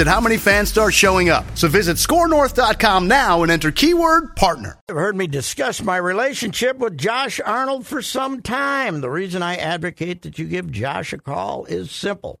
at how many fans start showing up. So visit scorenorth.com now and enter keyword partner. You've heard me discuss my relationship with Josh Arnold for some time. The reason I advocate that you give Josh a call is simple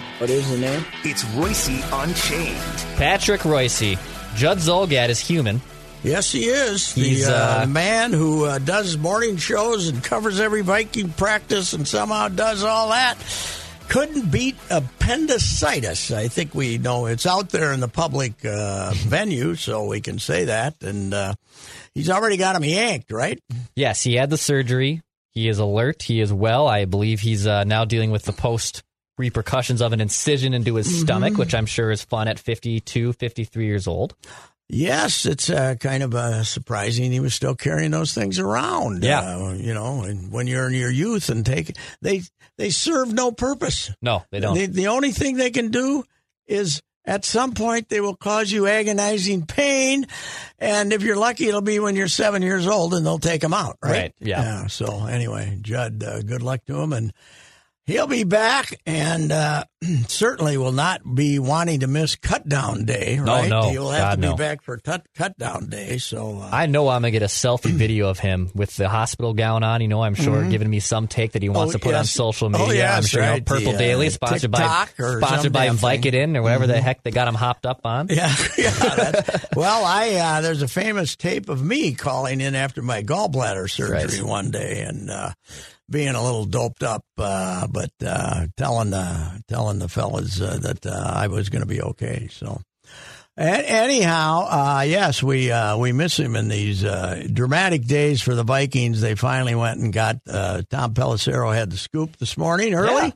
What is the name? It's Reusse Unchained. Patrick Reusse. Judd Zulgad is human. Yes, he is. The He's, uh, uh, man who uh, does morning shows and covers every Viking practice and somehow does all that. Couldn't beat appendicitis. I think we know it's out there in the public uh, venue, so we can say that. And uh, he's already got him yanked, right? Yes, he had the surgery. He is alert. He is well. I believe he's uh, now dealing with the post repercussions of an incision into his stomach, which I'm sure is fun at 52, 53 years old. Yes, it's uh, kind of uh, surprising he was still carrying those things around. Yeah. uh, you know, and when you're in your youth and take they they serve no purpose. No, they don't. The, the only thing they can do is at some point they will cause you agonizing pain, and if you're lucky, it'll be when you're seven years old, and they'll take them out. Right? Right, yeah. So anyway, Judd, uh, good luck to him, and he'll be back, and uh, certainly will not be wanting to miss cut down day. Right? no. no. he'll have God, to be no. back for tut- cut down day. So uh, I know I'm going to get a selfie video of him with the hospital gown on. You know, I'm sure giving me some take that he wants Oh, to put on yes. social Oh, media. I'm yes, sure you know. Purple The, uh, Daily, sponsored by TikTok or sponsored by thing. Vicodin or whatever the heck they got him hopped up on. Yeah, yeah. Well, I uh, there's a famous tape of me calling in after my gallbladder surgery Right. one day and uh, being a little doped up, uh, but uh, telling the telling the fellas uh, that uh, I was going to be okay. So. Anyhow, uh, yes, we uh, we miss him in these uh, dramatic days for the Vikings. They finally went and got uh, Tom Pelissero had the scoop this morning early Yeah.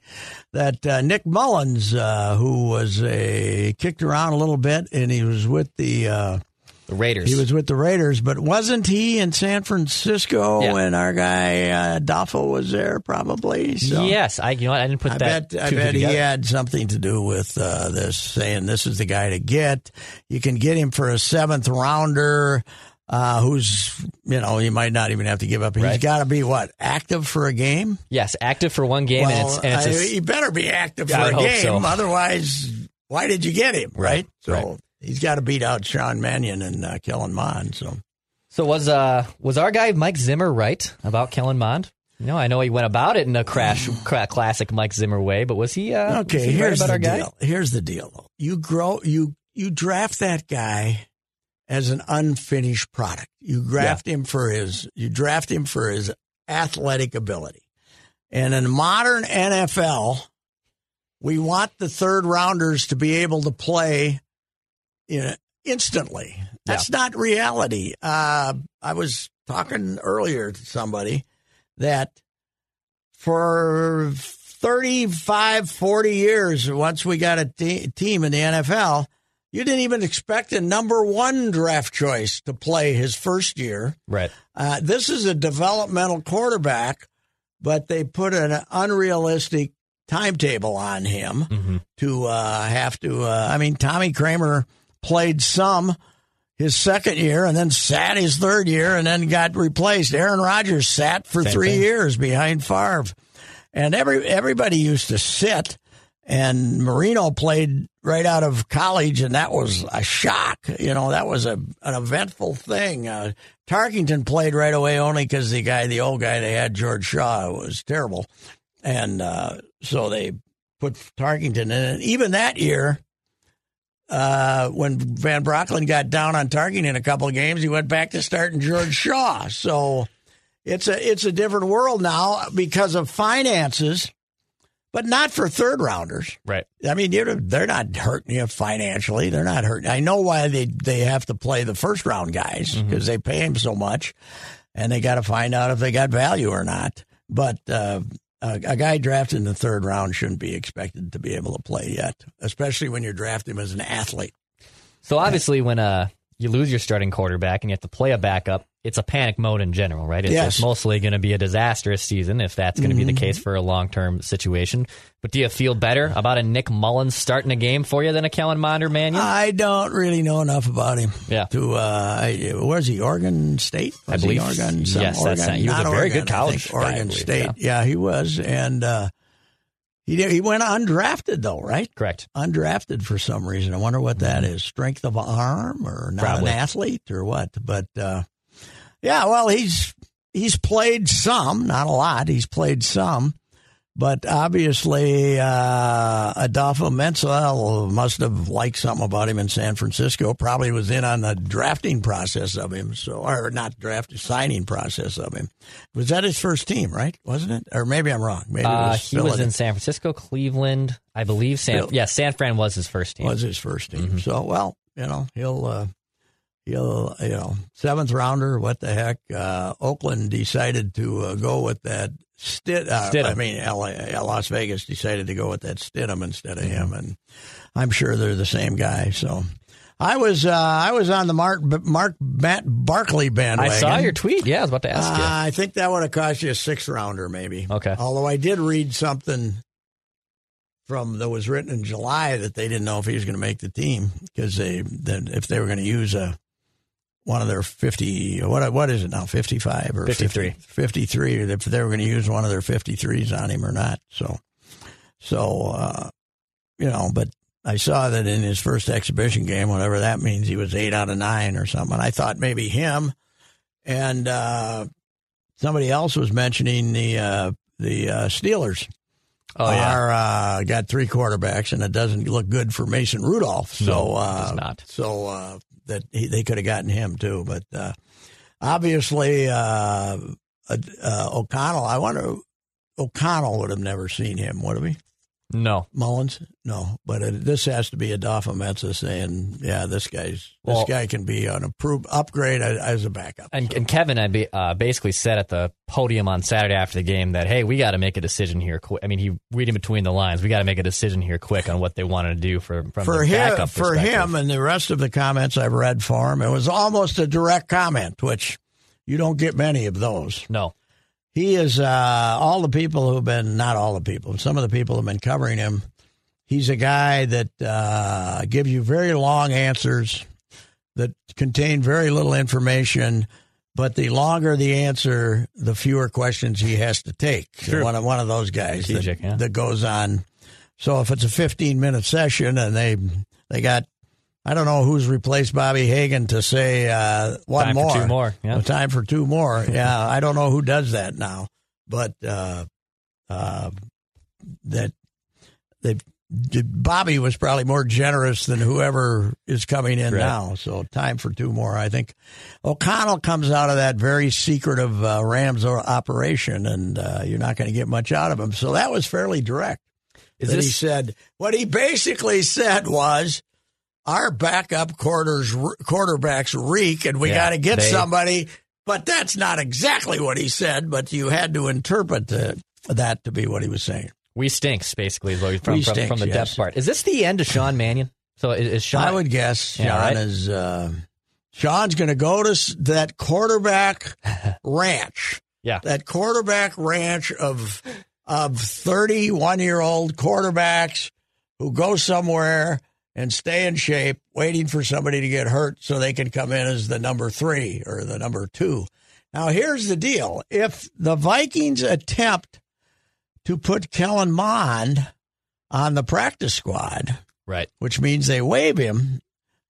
that uh, Nick Mullens, uh, who was a kicked around a little bit, and he was with the uh, The Raiders. he was with the Raiders, but wasn't he in San Francisco Yeah. when our guy uh, Doffel was there? Probably. So. yes, I you know what, I didn't put I that. bet I two and two bet he had something to do with uh, this, saying this is the guy to get. You can get him for a seventh rounder. Uh, who's you know you might not even have to give up. He's Right. got to be what active for a game. Yes, active for one game, and it's, and it's I- a- he better be active I for would a game. so. Otherwise, why did you get him? Right. Right, So right. He's got to beat out Sean Mannion and uh, Kellen Mond. So So was uh was our guy Mike Zimmer right about Kellen Mond? No, I know he went about it in a crash classic Mike Zimmer way, but was he uh okay, was he right here's about the our guy? deal. Here's the deal. Though. You grow you you draft that guy as an unfinished product. You draft him for his you draft him for his athletic ability. And in modern NFL, we want the third rounders to be able to play you know, instantly. That's not reality. Uh, I was talking earlier to somebody that for 35, 40 years, once we got a team in the NFL, you didn't even expect a number one draft choice to play his first year. Right. Uh, this is a developmental quarterback, but they put an unrealistic timetable on him Mm-hmm. to uh, have to. Uh, I mean, Tommy Kramer played some his second year and then sat his third year and then got replaced. Aaron Rodgers sat for Same three thing. years behind Favre, and every everybody used to sit. And Marino played right out of college, and that was a shock. You know, that was a an eventful thing. Uh, Tarkenton played right away only because the guy, the old guy they had, George Shaw, was terrible, and uh, so they put Tarkenton in. And even that year, uh, when Van Brocklin got down on Tarkenton a couple of games, he went back to starting George Shaw. So it's a it's a different world now because of finances, but not for third rounders. Right. I mean, you're, they're not hurting you financially. They're not hurting. I know why they they have to play the first round guys because they pay them so much, and they got to find out if they got value or not. But uh, a, guy drafted in the third round shouldn't be expected to be able to play yet, especially when you're drafting him as an athlete. So obviously, when uh you lose your starting quarterback and you have to play a backup, it's a panic mode in general, right? It's, Yes. it's mostly going to be a disastrous season if that's going to be the case for a long term situation. But do you feel better about a Nick Mullens starting a game for you than a Kellen Monder Mannion? I don't really know enough about him. Yeah. To uh, I- where's he? Oregon State. I Was believe- He Oregon. yes, that's Oregon, not- he was not a very Oregon, good I college guy, I Oregon believe, State. yeah. Yeah. he was, and uh, he did, he went undrafted though, right? Correct. Undrafted for some reason. I wonder what that is. Strength of arm, or not Probably. an athlete, or what? But uh, yeah, well, he's he's played some, not a lot. He's played some. But obviously, uh, Adofo-Mensah must have liked something about him in San Francisco. Probably was in on the drafting process of him, so or not draft signing process of him. Was that his first team, right? Wasn't it? Or maybe I'm wrong. Maybe Uh, was he was in San Francisco, Cleveland, I believe. San Phil- yeah, San Fran was his first team. was his first team. Mm-hmm. So well, you know, he'll uh, he'll you know seventh rounder. What the heck? Uh, Oakland decided to uh, go with that. Stid, uh, Stidham. I mean, LA, uh, Las Vegas decided to go with that Stidham instead of him, Mm-hmm. and I'm sure they're the same guy. So, I was uh, I was on the Mark Mark Matt Barkley bandwagon. I saw your tweet. Yeah, I was about to ask Uh, you. I think that would have cost you a six rounder, maybe. Okay. Although I did read something from that was written in July that they didn't know if he was going to make the team because they that if they were going to use a one of their fifty what what is it now fifty five or 53. 50, 53 if they were going to use one of their fifty threes on him or not. So so uh, you know, but I saw that in his first exhibition game, whatever that means, he was eight out of nine or something. I thought maybe him and uh, somebody else was mentioning the uh, the uh, Steelers Oh yeah. are uh, got three quarterbacks, and it doesn't look good for Mason Rudolph. So No, uh, not. So uh, that he, they could have gotten him too, but uh, obviously uh, uh, O'Connell. I wonder O'Connell would have never seen him, would he? No. Mullens, no, but it, this has to be Adofo-Mensah saying, "Yeah, this guy's Well- this guy can be an approved upgrade as, a backup." And, and Kevin had be, uh, basically said at the podium on Saturday after the game that, hey, we got to make a decision here. Quick. I mean, he reading between the lines. We got to make a decision here quick on what they wanted to do for from for the him, backup for him, and the rest of the comments I've read for him, it was almost a direct comment, which you don't get many of those. No. He is uh, all the people who've been not all the people, some of the people who've been covering him. He's a guy that uh, gives you very long answers that contain very little information. But the longer the answer, the fewer questions he has to take. Sure. One of one of those guys that, yeah. that goes on. So if it's a 15 minute session and they they got I don't know who's replaced Bobby Hagan to say uh, one Time for more. two more, yeah. Time for two more. Yeah, I don't know who does that now, but uh, uh, that they Bobby was probably more generous than whoever is coming in Right. now. So time for two more. I think O'Connell comes out of that very secretive uh, Rams operation, and uh, you're not going to get much out of him. So that was fairly direct. Is that he said what he basically said was our backup quarters quarterbacks reek, and we Yeah, got to get they- somebody But that's not exactly what he said, but you had to interpret the, that to be what he was saying. We stinks, basically, is what he's from, from, stinks, from the yes. depth part. Is this the end of Sean Mannion? So is, is Sean? I would guess Yeah, Sean right? is. Uh, Sean's going to go to that quarterback ranch. Yeah. that quarterback ranch of of thirty one year old quarterbacks who go somewhere and stay in shape, waiting for somebody to get hurt so they can come in as the number three or the number two. Now, here's the deal: if the Vikings attempt to put Kellen Mond on the practice squad, right. which means they waive him.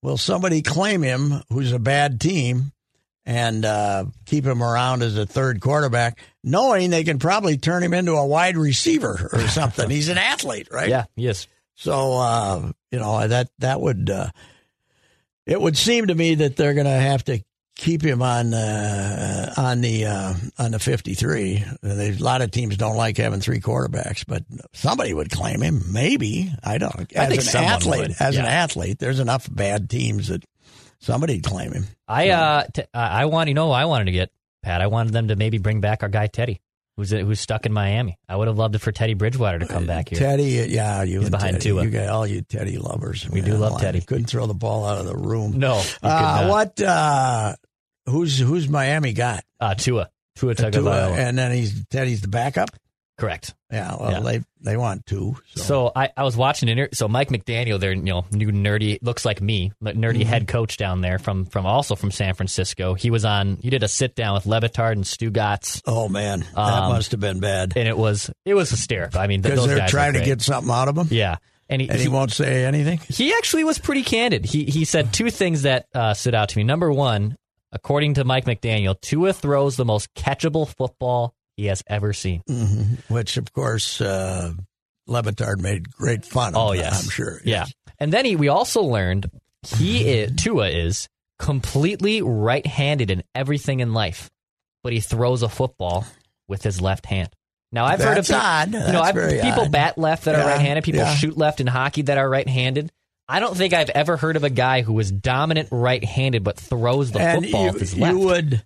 Will somebody claim him who's a bad team and uh, keep him around as a third quarterback, knowing they can probably turn him into a wide receiver or something? He's an athlete, right? Yeah, yes. So uh, you know that that would uh, it would seem to me that they're going to have to keep him on uh, on the uh, on the fifty three. A lot of teams don't like having three quarterbacks, but somebody would claim him. Maybe I don't. As I think an someone athlete, would, as an athlete, there's enough bad teams that somebody'd claim him. I uh, t- I I want you know I wanted to get Pat. I wanted them to maybe bring back our guy Teddy, who's who's stuck in Miami. I would have loved it for Teddy Bridgewater to come back here. Teddy, yeah, you He's behind Teddy, Tua. You got all you Teddy lovers. We do love I Teddy. Couldn't throw the ball out of the room. No, Uh, what? Uh, who's who's Miami got? Uh, Tua, Tua Tua, Tagovailoa. and then he's Teddy's the backup. Correct. Yeah, well, Yeah. they they want two. So, So I, I was watching an inter- so Mike McDaniel, their you know new nerdy looks like me, nerdy Mm-hmm. head coach down there from from also from San Francisco. He was on. He did a sit down with Le Batard and Stugotz, oh man, that Um, must have been bad and it was it was hysterical. I mean, because they're trying to get something out of him, yeah, and he, and he he, won't say anything. he actually was pretty candid. He he said two things that uh, stood out to me. Number one, according to Mike McDaniel, Tua throws the most catchable football he has ever seen. hmm Which, of course, uh, Le Batard made great fun of. Oh yes, I'm sure. Yeah, and then he we also learned he is, Tua is completely right-handed in everything in life, but he throws a football with his left hand. Now I've heard of That's odd. you know I've, people odd. bat left that are right-handed, people yeah. shoot left in hockey that are right-handed. I don't think I've ever heard of a guy who is dominant right-handed but throws the and football you, with his you left. would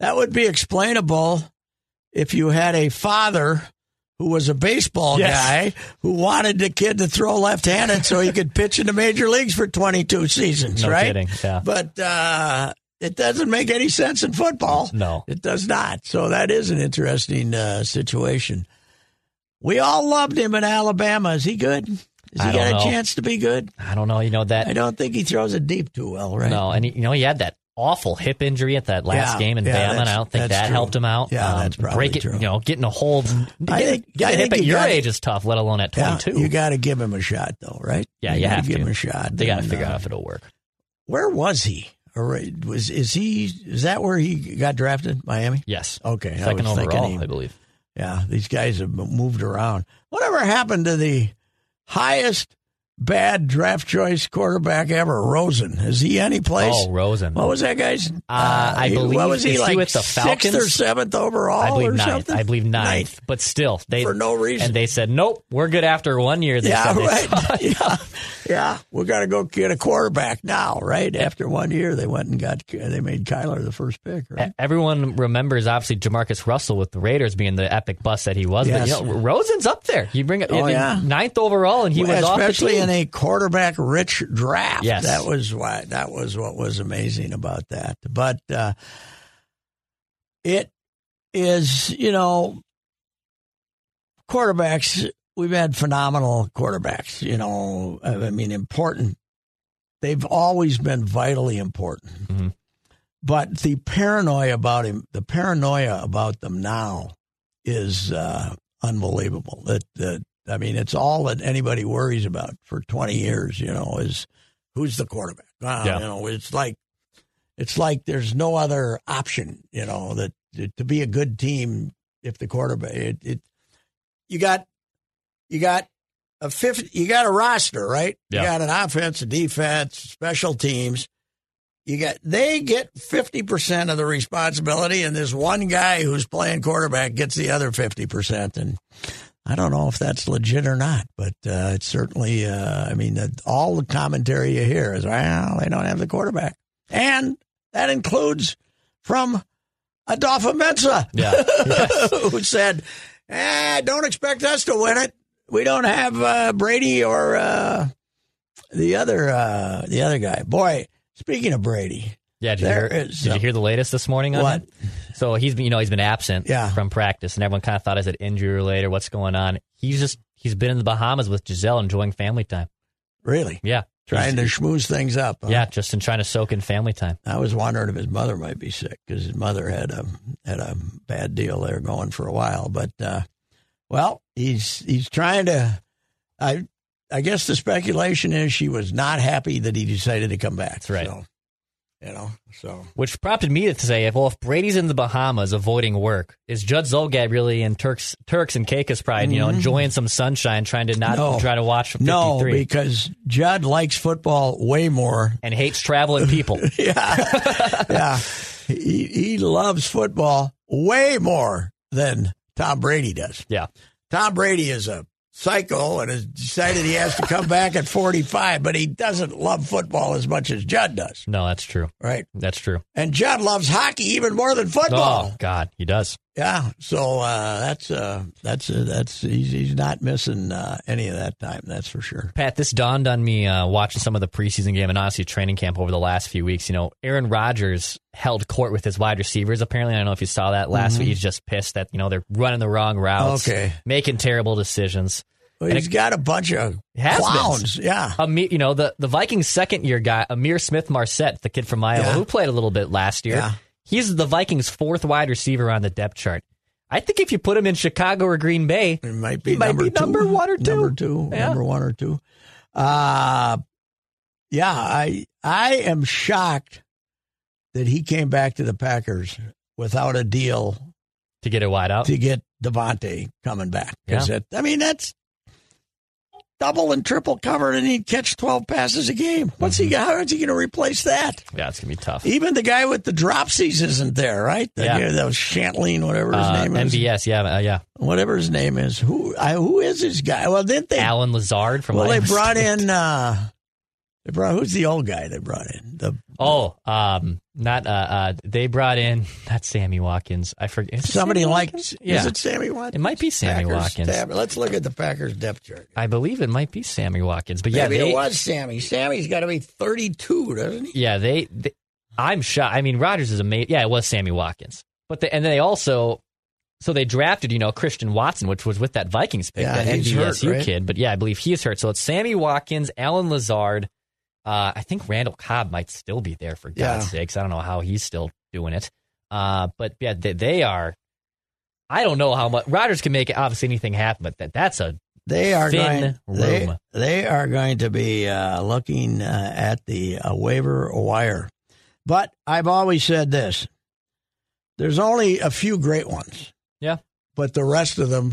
that would be explainable if you had a father who was a baseball Yes. guy who wanted the kid to throw left-handed so he could pitch in the major leagues for 22 seasons, No right? kidding, yeah. But uh, it doesn't make any sense in football. No. It does not. So that is an interesting uh, situation. We all loved him in Alabama. Is he good? Has he got don't a know. chance to be good? I don't know, you know that I don't think he throws it deep too well, right? No, and he, you know he had that awful hip injury at that last Yeah, game in yeah, Bama, and I don't think that true. helped him out. Um, that's probably break it, true. You know, getting a hold, I think- I think at you your gotta- age is tough, let alone at Yeah, twenty two. you got to give him a shot, though, right? yeah, you gotta give him a shot. They got to figure uh, out if it'll work. Where was he? Or was is he? Is that where he got drafted? Miami. Yes, Okay, second thinking overall, he- I believe. Yeah, these guys have moved around. Whatever happened to the highest bad draft choice quarterback ever, Rosen? Is he any place? Oh, Rosen. What was that guy's? Uh, I uh, believe- What was he like? with the sixth or seventh overall? I believe or ninth. something? I believe ninth, but still, they For no reason. And they said, "Nope, we're good after one year." They yeah, right. yeah, yeah. We got to go get a quarterback now, right? After one year, they went and got they made Kyler the first pick, right? Everyone remembers obviously Jamarcus Russell with the Raiders being the epic bust that he was, Yes. but you know Rosen's up there. You bring it Oh, yeah. ninth overall, and he was off the team. In a quarterback-rich draft. Yes. that was why that was what was amazing about that. But uh, it is, you know, quarterbacks. We've had phenomenal quarterbacks. You know, I mean, important. They've always been vitally important. Mhm. But the paranoia about him, the paranoia about them now, is uh, unbelievable. That that I mean, it's all that anybody worries about for twenty years. You know, is who's the quarterback? Ah, Yeah. You know, it's like it's like there's no other option. You know that to be a good team if the quarterback it, it you got you got a fifth you got a roster right Yeah. you got an offense a defense special teams you got they get 50% of the responsibility and this one guy who's playing quarterback gets the other 50% and I don't know if that's legit or not, but uh, it's certainly. Uh, I mean, uh, all the commentary you hear is, "Well, they don't have the quarterback," and that includes from Adofo-Mensah, Yeah. who said, eh, "Don't expect us to win it. We don't have uh, Brady or uh, the other uh, the other guy." Boy, speaking of Brady, Yeah, did, you hear, is, did you hear the latest this morning on What? him? So he's been, you know, he's been absent Yeah. from practice, and everyone kind of thought, is it injury related? What's going on? He's just he's been in the Bahamas with Gisele, enjoying family time. really Yeah, trying to schmooze things up. huh? yeah, just in trying to soak in family time. I was wondering if his mother might be sick because his mother had a had a bad deal there going for a while. But uh, well, he's he's trying to. I I guess the speculation is she was not happy that he decided to come back. That's right. So, you know, so Which prompted me to say, well, if Brady's in the Bahamas avoiding work, is Judd Zulgad really in Turks Turks and Caicos Pride, you know, enjoying some sunshine, trying to not Mm-hmm. No. try to watch 53 no, because Judd likes football way more. and hates traveling people? Yeah, yeah, he he loves football way more than Tom Brady does. yeah. Tom Brady is a psycho and has decided he has to come back at 45, but he doesn't love football as much as Judd does, No, that's true. right? That's true. And Judd loves hockey even more than football. Oh God, he does. Yeah, so uh, that's uh, that's uh, that's he's, he's not missing uh, any of that time. That's for sure. Pat, this dawned on me uh, watching some of the preseason game and honestly training camp over the last few weeks. You know, Aaron Rodgers held court with his wide receivers. Apparently, I don't know if you saw that last week. He's just pissed that you know they're running the wrong routes, Mm-hmm. Okay. making terrible decisions. Well, he's it- got a bunch of clowns. Yeah, Ihmir, you know the the Vikings second year guy, Ihmir Smith Marsette, the kid from Iowa, Yeah. who played a little bit last year. Yeah. He's the Vikings' fourth wide receiver on the depth chart. I think if you put him in Chicago or Green Bay, it might be He might number be two, number one or two. number two, Yeah. number one or two. Uh yeah, I I am shocked that he came back to the Packers without a deal to get it wide out. to get Davante coming back. Yeah. I mean, that's double and triple covered, and he'd catch 12 passes a game. What's he, how is he going to replace that? Yeah, it's gonna be tough. Even the guy with the dropsies isn't there, right? The Yeah. that was Chantley, whatever his Uh, name is. MVS, yeah, uh, yeah. Whatever his name is. Who I, who is this guy? Well, didn't they? Allen Lazard from. well, they brought State. in. Uh, they brought who's the old guy they brought in? The Oh, um, not uh, uh, they brought in not Sammy Watkins. I forget somebody like. Watkins? Is Yeah, it Sammy Watkins? It might be Sammy Packers Watkins. tab- Let's look at the Packers depth chart. I believe it might be Sammy Watkins. But yeah, Maybe they, it was Sammy. Sammy's got to be 32, doesn't he? Yeah, they, they. I'm shocked. I mean, Rodgers is amazing. Yeah, it was Sammy Watkins. But they, and then they also, so they drafted you know Christian Watson, which was with that Vikings pick, Yeah, that NDSU right? kid. But yeah, I believe he is hurt. So it's Sammy Watkins, Allen Lazard. Uh, I think Randall Cobb might still be there for God's Yeah. sakes. I don't know how he's still doing it. Uh, but yeah, they, they are. I don't know how much Rodgers can make obviously anything happen, but that that's a They are Thin going. They, they are going to be uh, looking uh, at the uh, waiver wire, but I've always said this: there's only a few great ones. Yeah. but the rest of them,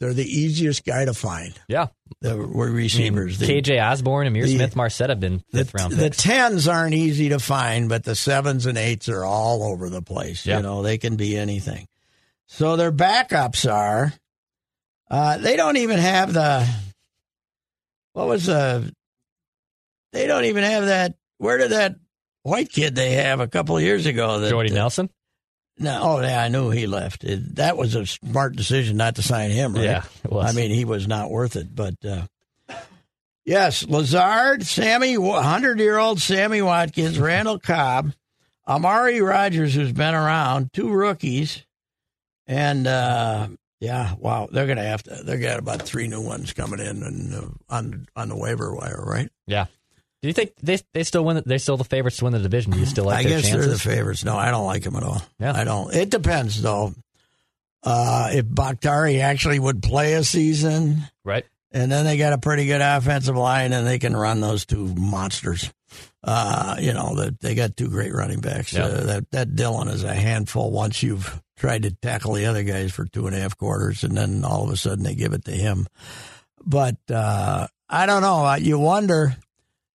they're the easiest guy to find. yeah. The were receivers. the, KJ Osborn, Ihmir the- Smith, Marsette have been the, fifth round the tens aren't easy to find, but the sevens and eights are all over the place. You know, they can be anything. So their backups are. Uh, they don't even have the. What was the? They don't even have that. Where did that white kid they have a couple of years ago? That, Jordy Nelson. No, oh yeah, I knew he left. It, that was a smart decision not to sign him. Right? Yeah, it was. I mean, he was not worth it. But uh, yes, Lazard, Sammy, hundred-year-old Sammy Watkins, Randall Cobb, Amari Rodgers, who's been around, two rookies, and uh, yeah, wow, they're gonna have to. They got about three new ones coming in and uh, on on the waiver wire, right? Yeah. Do you think they they still win? They're still the favorites to win the division. Do you still like I their guess chances? they're the favorites. No, I don't like them at all. Yeah. I don't. It depends though. Uh, if Bakhtiari actually would play a season, right. and then they got a pretty good offensive line, and they can run those two monsters. Uh, you know, that they got two great running backs. Yeah. Uh, that that Dillon is a handful. Once you've tried to tackle the other guys for two and a half quarters, and then all of a sudden they give it to him. But uh, I don't know. Uh, You wonder.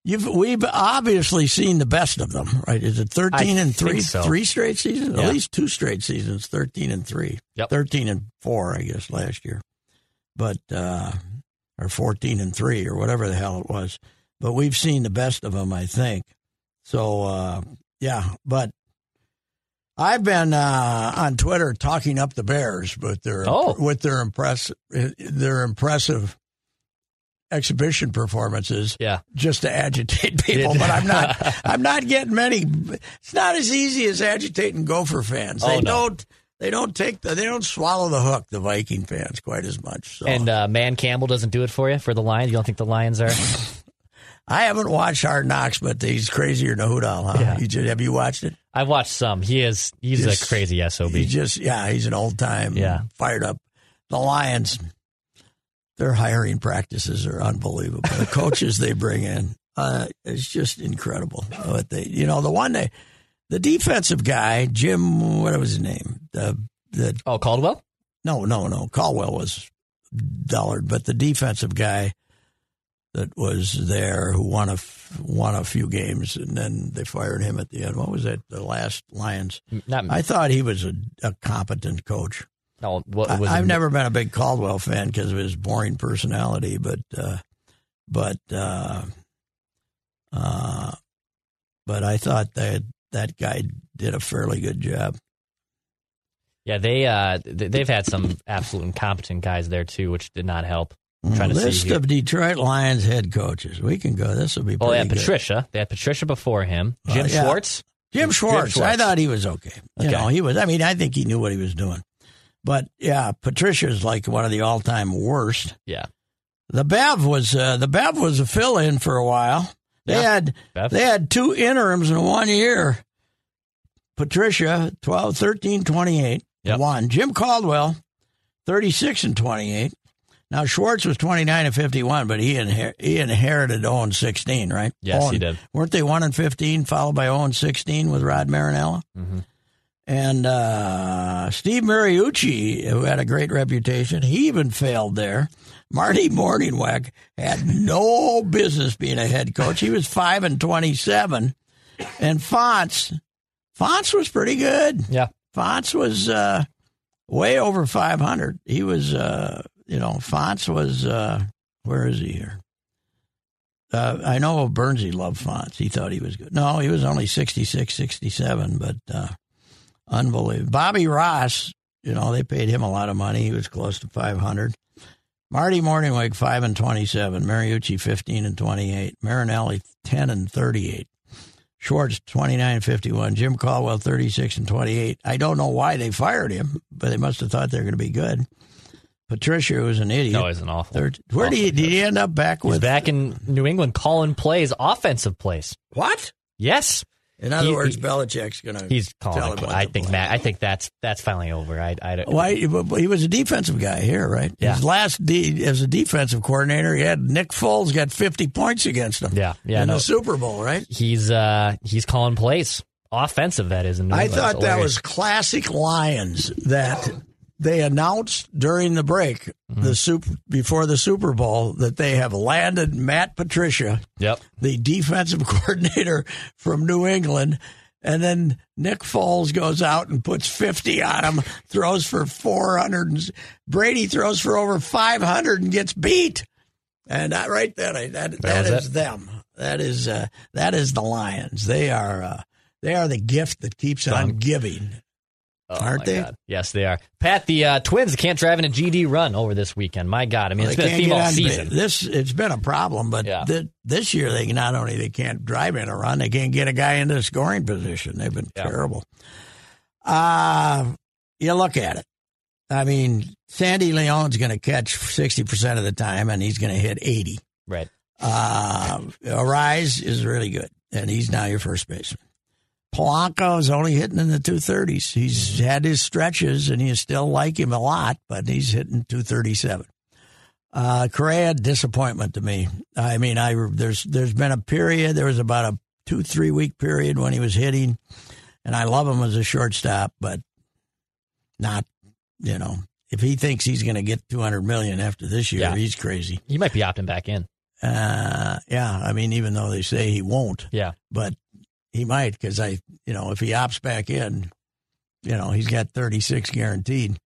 You've we've obviously seen the best of them, right? Is it thirteen I and three, so. three straight seasons? Yeah. At least two straight seasons, thirteen and three. Yep. 13 and 4 i guess last year but uh or 14 and 3 or whatever the hell it was but we've seen the best of them i think so uh yeah but I've been uh, on Twitter talking up the Bears with their Oh. with their impress their impressive exhibition performances Yeah. just to agitate people. But I'm not I'm not getting many. It's not as easy as agitating Gopher fans. They Oh, no. don't they don't take the they don't swallow the hook. The Viking fans quite as much. So And uh, Dan Campbell doesn't do it for you for the Lions. You don't think the Lions are? I haven't watched Hard Knocks, but he's crazier than Hoodall. Huh? Yeah. You just, have you watched it? I've watched some. He is. He's Just- a crazy sob. He just yeah, he's an old time Yeah. fired up. The Lions, their hiring practices are unbelievable. The coaches they bring in, uh, it's just incredible. What they, you know, the one they, the defensive guy, Jim, what was his name? The the oh, Caldwell. no, no, no. Caldwell was dullard, but the defensive guy that was there who won a f- won a few games, and then they fired him at the end. What was that? The last Lions. Not. I thought he was a, a competent coach. What was I've it? never been a big Caldwell fan because of his boring personality, but uh, but uh, uh, but I thought that that guy did a fairly good job. Yeah, they uh, they've had some absolute incompetent guys there too, which did not help. I'm trying to List of Detroit Lions head coaches. We can go. This will be. Oh, yeah, good. Patricia. They had Patricia before him. Uh, Jim yeah. Schwartz. Jim Schwartz. Schwartz. I thought he was okay. You Okay. know, he was. I mean, I think he knew what he was doing. But yeah, Patricia's like one of the all-time worst. Yeah. The Bev was uh, the Bev was a fill-in for a while. They Yeah. had Bev. they had two interims in one year. Patricia 12 13 28 Yep. one. Jim Caldwell 36 and 28. Now Schwartz was 29 and 51, but he inher- he inherited 0 and 16, right? Yes, 0 he did. Weren't they 1 and 15 followed by 0 and 16 with Rod Marinelli? Mhm. And uh, Steve Mariucci, who had a great reputation, he even failed there. Marty Mornhinweg had no business being a head coach. He was five and twenty-seven, and Fontes, Fontes was pretty good. Yeah. Fontes was uh, way over five hundred. He was, uh, you know, Fontes was. Uh, where is he here? Uh, I know Bernsey loved Fontes. He thought he was good. No, he was only 66, 67, but uh, unbelievable. Bobby Ross, you know, they paid him a lot of money. He was close to 500. Marty Mornhinweg, 5 and 27. Mariucci, 15 and 28. Marinelli, 10 and 38. Schwartz, 29 51. Jim Caldwell, 36 and 28. I don't know why they fired him, but they must have thought they were going to be good. Patricia was an idiot. No, he's an awful. Third, where did he, did he end up back He's with? back in New England calling plays, offensive plays. What? Yes, In other He- words, he- Belichick's going to. he's Tell calling. him what I think. Matt. I think that's that's finally over. I, I don't. Why? He was a defensive guy here, right? Yeah. His last D, as a defensive coordinator, he had Nick Foles got 50 points against him. Yeah, yeah, in no. the Super Bowl, right? He's uh he's calling plays, offensive. That is. In I thought that was classic Lions that they announced during the break, Mm-hmm. the super before the Super Bowl, that they have landed Matt Patricia, Yep. the defensive coordinator from New England. And then Nick Foles goes out and puts 50 on him, throws for 400. And Brady throws for over 500 and gets beat. And that, right then, that, that was is it. them. That is, uh, that is the Lions. They are, uh, they are the gift that keeps on giving. Oh, Aren't they? God. Yes, they are. Pat, the uh, Twins can't drive in a GD run over this weekend. My God, I mean, it's They been a theme all on- season. This it's been a problem, but Yeah. thi- this year they not only they can't drive in a run, they can't get a guy into scoring position. They've been Yeah. terrible. Uh you look at it. I mean, Sandy Leon's going to catch sixty percent of the time, and he's going to hit eighty. Right. Uh, Arraez is really good, and he's now your first baseman. Polanco is only hitting in the 230s. He's had his stretches, and you still like him a lot, but he's hitting 237. Uh, Correa, disappointment to me. I mean, I there's there's been a period. There was about a two three week period when he was hitting, and I love him as a shortstop, but not you know if he thinks he's going to get 200 million after this year, Yeah. he's crazy. He might be opting back in. Uh, yeah, I mean, even though they say he won't, Yeah. but he might because I, you know, if he opts back in, you know, he's got 36 guaranteed.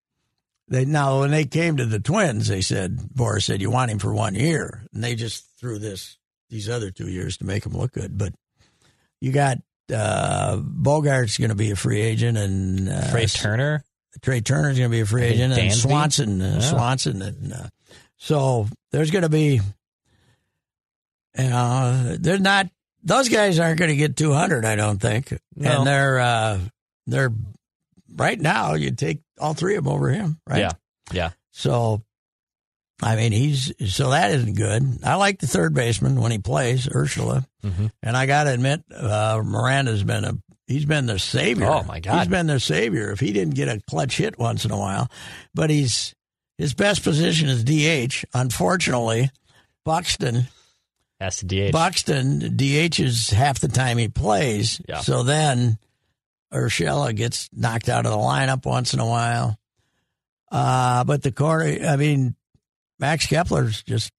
They now when they came to the Twins, they said Boras said you want him for one year, and they just threw this these other two years to make him look good. But you got uh, Bogaerts going to be a free agent, and uh, Trey Turner. Trey Turner's going to be a free agent, and Dansby? Swanson, uh, Yeah. Swanson, and uh, so there's going to be, you know, they're not. Those guys aren't going to get 200, I don't think, No. and they're uh, they're right now. You take all three of them over him, right? Yeah. Yeah. So, I mean, he's so that isn't good. I like the third baseman when he plays, Urshela, hmm and I got to admit, uh, Miranda's been a he's been their savior. Oh, my God. he's been their savior. If he didn't get a clutch hit once in a while, but he's his best position is DH. Unfortunately, Buxton Has to DH. Buxton DHs half the time he plays. Yeah. So then Urshela gets knocked out of the lineup once in a while. Uh, but the core, I mean, Max Kepler's just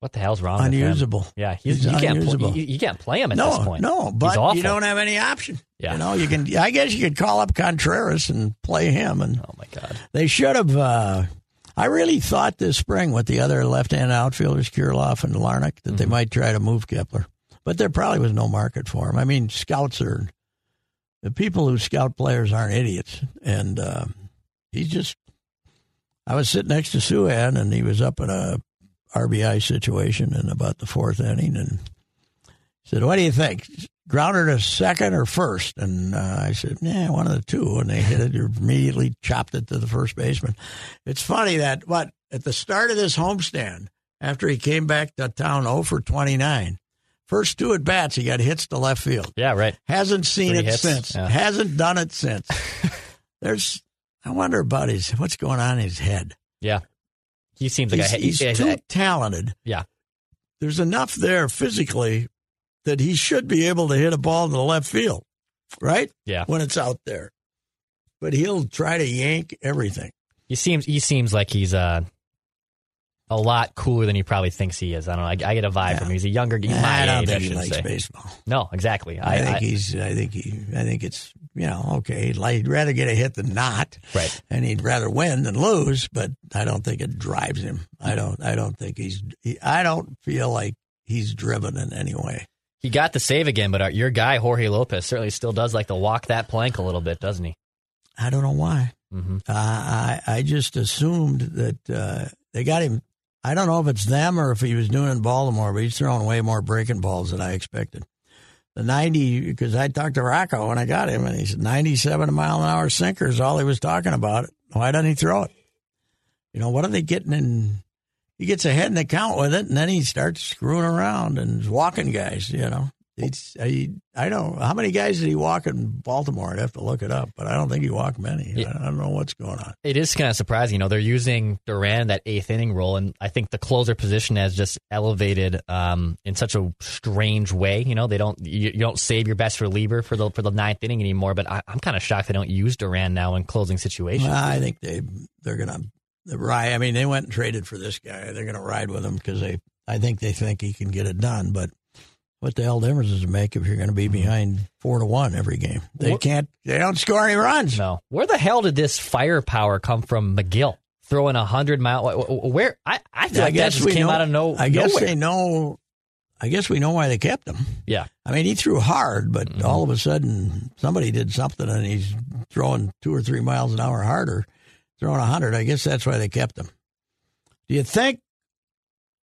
what the hell's wrong with him? unusable. Yeah, he's, He's you, can't unusable. play, you, you can't play him at no, this point. no, He's but awful. you don't have any option. Yeah. You know, you can. I guess you could call up Contreras and play him, and Oh my god. they should have. Uh, I really thought this spring with the other left-hand outfielders, Kirilloff and Larnach, that they Mm-hmm. might try to move Kepler, but there probably was no market for him. I mean, scouts are the people who scout players aren't idiots, and uh, he's just. I was sitting next to Souhan, and he was up in a RBI situation in about the fourth inning, and said, "What do you think? Grounded to second or first? And uh, I said, "Yeah, one of the two. And they hit it. Immediately chopped it to the first baseman. It's funny that what at the start of this homestand, after he came back to town 0 for 29, first two at bats he got hits to left field. Yeah, right. Hasn't seen Three it hits, since. yeah. Hasn't done it since. There's. I wonder about his what's going on in his head. Yeah. He seems like He's, a he's he's, too talented. yeah. There's enough there physically that he should be able to hit a ball in the left field, right? Yeah. When it's out there. But he'll try to yank everything. He seems he seems like he's uh, a lot cooler than he probably thinks he is. I don't know. I, I get a vibe Yeah. from him. He's a younger guy. I don't age, I think he likes say. baseball. No, exactly. I, I, think I- he's. I think he. I think it's. You know, okay. He'd, like, he'd rather get a hit than not, right. and he'd rather win than lose. But I don't think it drives him. I don't. I don't think he's. He, I don't feel like he's driven in any way. He got the save again, but our, your guy Jorge Lopez certainly still does like to walk that plank a little bit, doesn't he? I don't know why. Mm-hmm. Uh, I I just assumed that uh, they got him. I don't know if it's them or if he was doing it in Baltimore, but he's throwing way more breaking balls than I expected. The ninety, because I talked to Rocco when I got him, and he said ninety-seven mile an hour sinker is all he was talking about. Why doesn't he throw it? You know what are they getting in? He gets ahead in the count with it, and then he starts screwing around and walking guys. You know, it's I I don't how many guys did he walk in Baltimore? I'd have to look it up, but I don't think he walked many. Yeah. I don't know what's going on. It is kind of surprising. You know, they're using Duran in that eighth inning role, and I think the closer position has just elevated um, in such a strange way. You know, they don't you, you don't save your best reliever for the for the ninth inning anymore. But I, I'm kind of shocked they don't use Duran now in closing situations. Well, I think they they're gonna the ride. I mean, they went and traded for this guy. They're gonna ride with him because they. I think they think he can get it done. But what the hell difference does it make if you're going to be behind four to one every game? They What- can't. They don't score any runs. No, where the hell did this firepower come from? Megill throwing a hundred mile. wh- wh- Where I I feel I like that guess just we came know. out of no. I guess nowhere. they know. I guess we know why they kept him. Yeah, I mean, he threw hard, but Mm-hmm. all of a sudden somebody did something, and he's throwing two or three miles an hour harder, throwing a hundred. I guess that's why they kept him. Do you think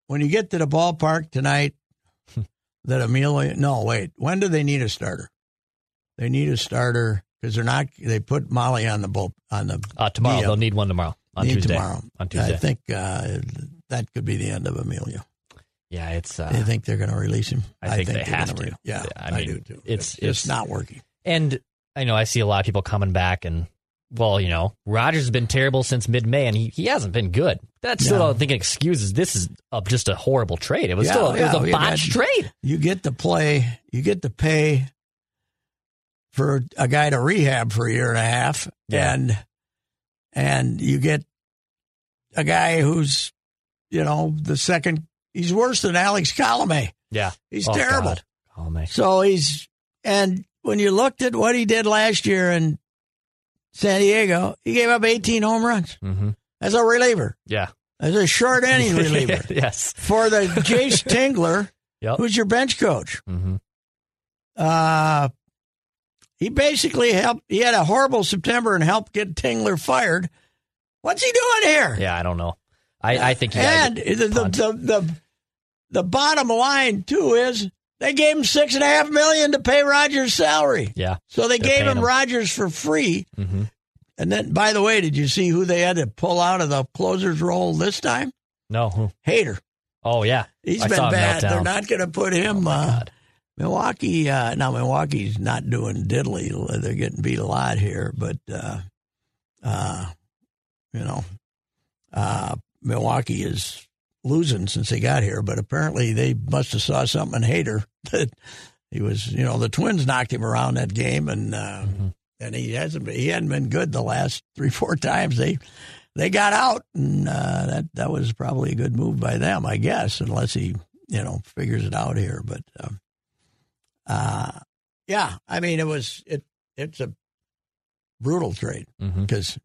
when you get to the ballpark tonight that Emilio? No, wait. When do they need a starter? They need a starter because they're not. They put Molly on the bull on the uh, tomorrow they'll need one tomorrow on need Tuesday. tomorrow. On Tuesday, I think uh, that could be the end of Emilio. yeah, it's. Uh, They think they're going to release him. I think they they're have gonna to. yeah, I I, do too. it's- it's, it's- not working. And I know I see a lot of people coming back and well, you know, Rogers has been terrible since mid May and he, he hasn't been good. That's still No. don't think it excuses this is a, just a horrible trade. It was Yeah, still it yeah, was a botched trade. You get to play. You get to pay for a guy to rehab for a year and a half, Yeah. and and you get a guy who's you know the second. He's worse than Alex Colome. Yeah. He's Oh, terrible. Oh. So he's and when you looked at what he did last year in San Diego, he gave up 18 home runs Mm-hmm. as a reliever, Yeah. as a short inning reliever yes. for the Jayce Tingler, Yep. who's your bench coach. Mm-hmm. Uh, he basically helped. He had a horrible September and helped get Tingler fired. What's he doing here? Yeah, I don't know. I, I think he and the, the, the the the bottom line too is they gave him six and a half million to pay Rogers' salary. yeah. So they gave him him. Rogers for free. hmm And then, by the way, did you see who they had to pull out of the closer's role this time? No. Hader. Oh yeah. He's I been bad. They're not going to put him. Oh, uh. Milwaukee. Uh, now Milwaukee's not doing diddly. They're getting beat a lot here, but uh, uh, you know, uh, Milwaukee is losing since they got here. But apparently, they must have saw something in Hader that he was. You know, the Twins knocked him around that game, and uh, and he hasn't. Been, he hadn't been good the last three four times they. They got out, and uh, that that was probably a good move by them, I guess, unless he, you know, figures it out here. But um, uh, yeah, I mean, it was it. It's a brutal trade because,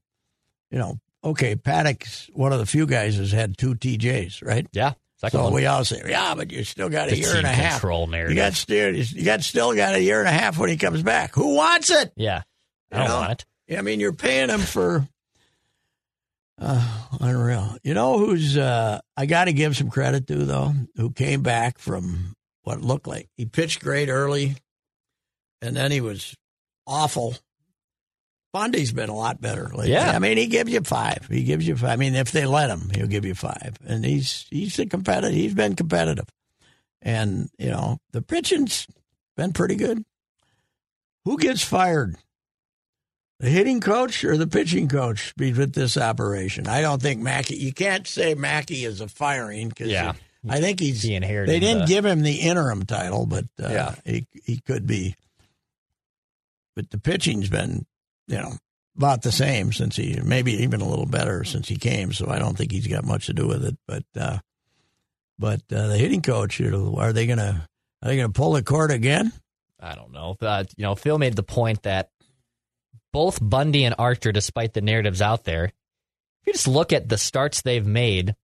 you know, okay, Paddack's one of the few guys who's had two TJs, right? Yeah. Second So one. we all say, yeah, but you still got a year and a half. control You got still you got still got a year and a half when he comes back. Who wants it? yeah. I You don't know? want it. I mean, you're paying him for uh, unreal. You know who's uh, I got to give some credit to though, who came back from what looked like he pitched great early, and then he was awful. Bundy's been a lot better lately. Yeah. I mean, he gives you five. He gives you five. I mean, if they let him, he'll give you five. And he's he's a competitive. He's been competitive, and you know the pitching's been pretty good. Who gets fired? The hitting coach or the pitching coach with this operation? I don't think Maki. You can't say Maki is a firing because Yeah. I think he's. He inherited They didn't the- give him the interim title, but uh, Yeah. he he could be. But the pitching's been, you know, about the same since he maybe even a little better since he came. So I don't think he's got much to do with it. But uh, but uh, the hitting coach, are they gonna are they gonna pull the cord again? I don't know. Uh, you know, Phil made the point that both Bundy and Archer, despite the narratives out there, if you just look at the starts they've made,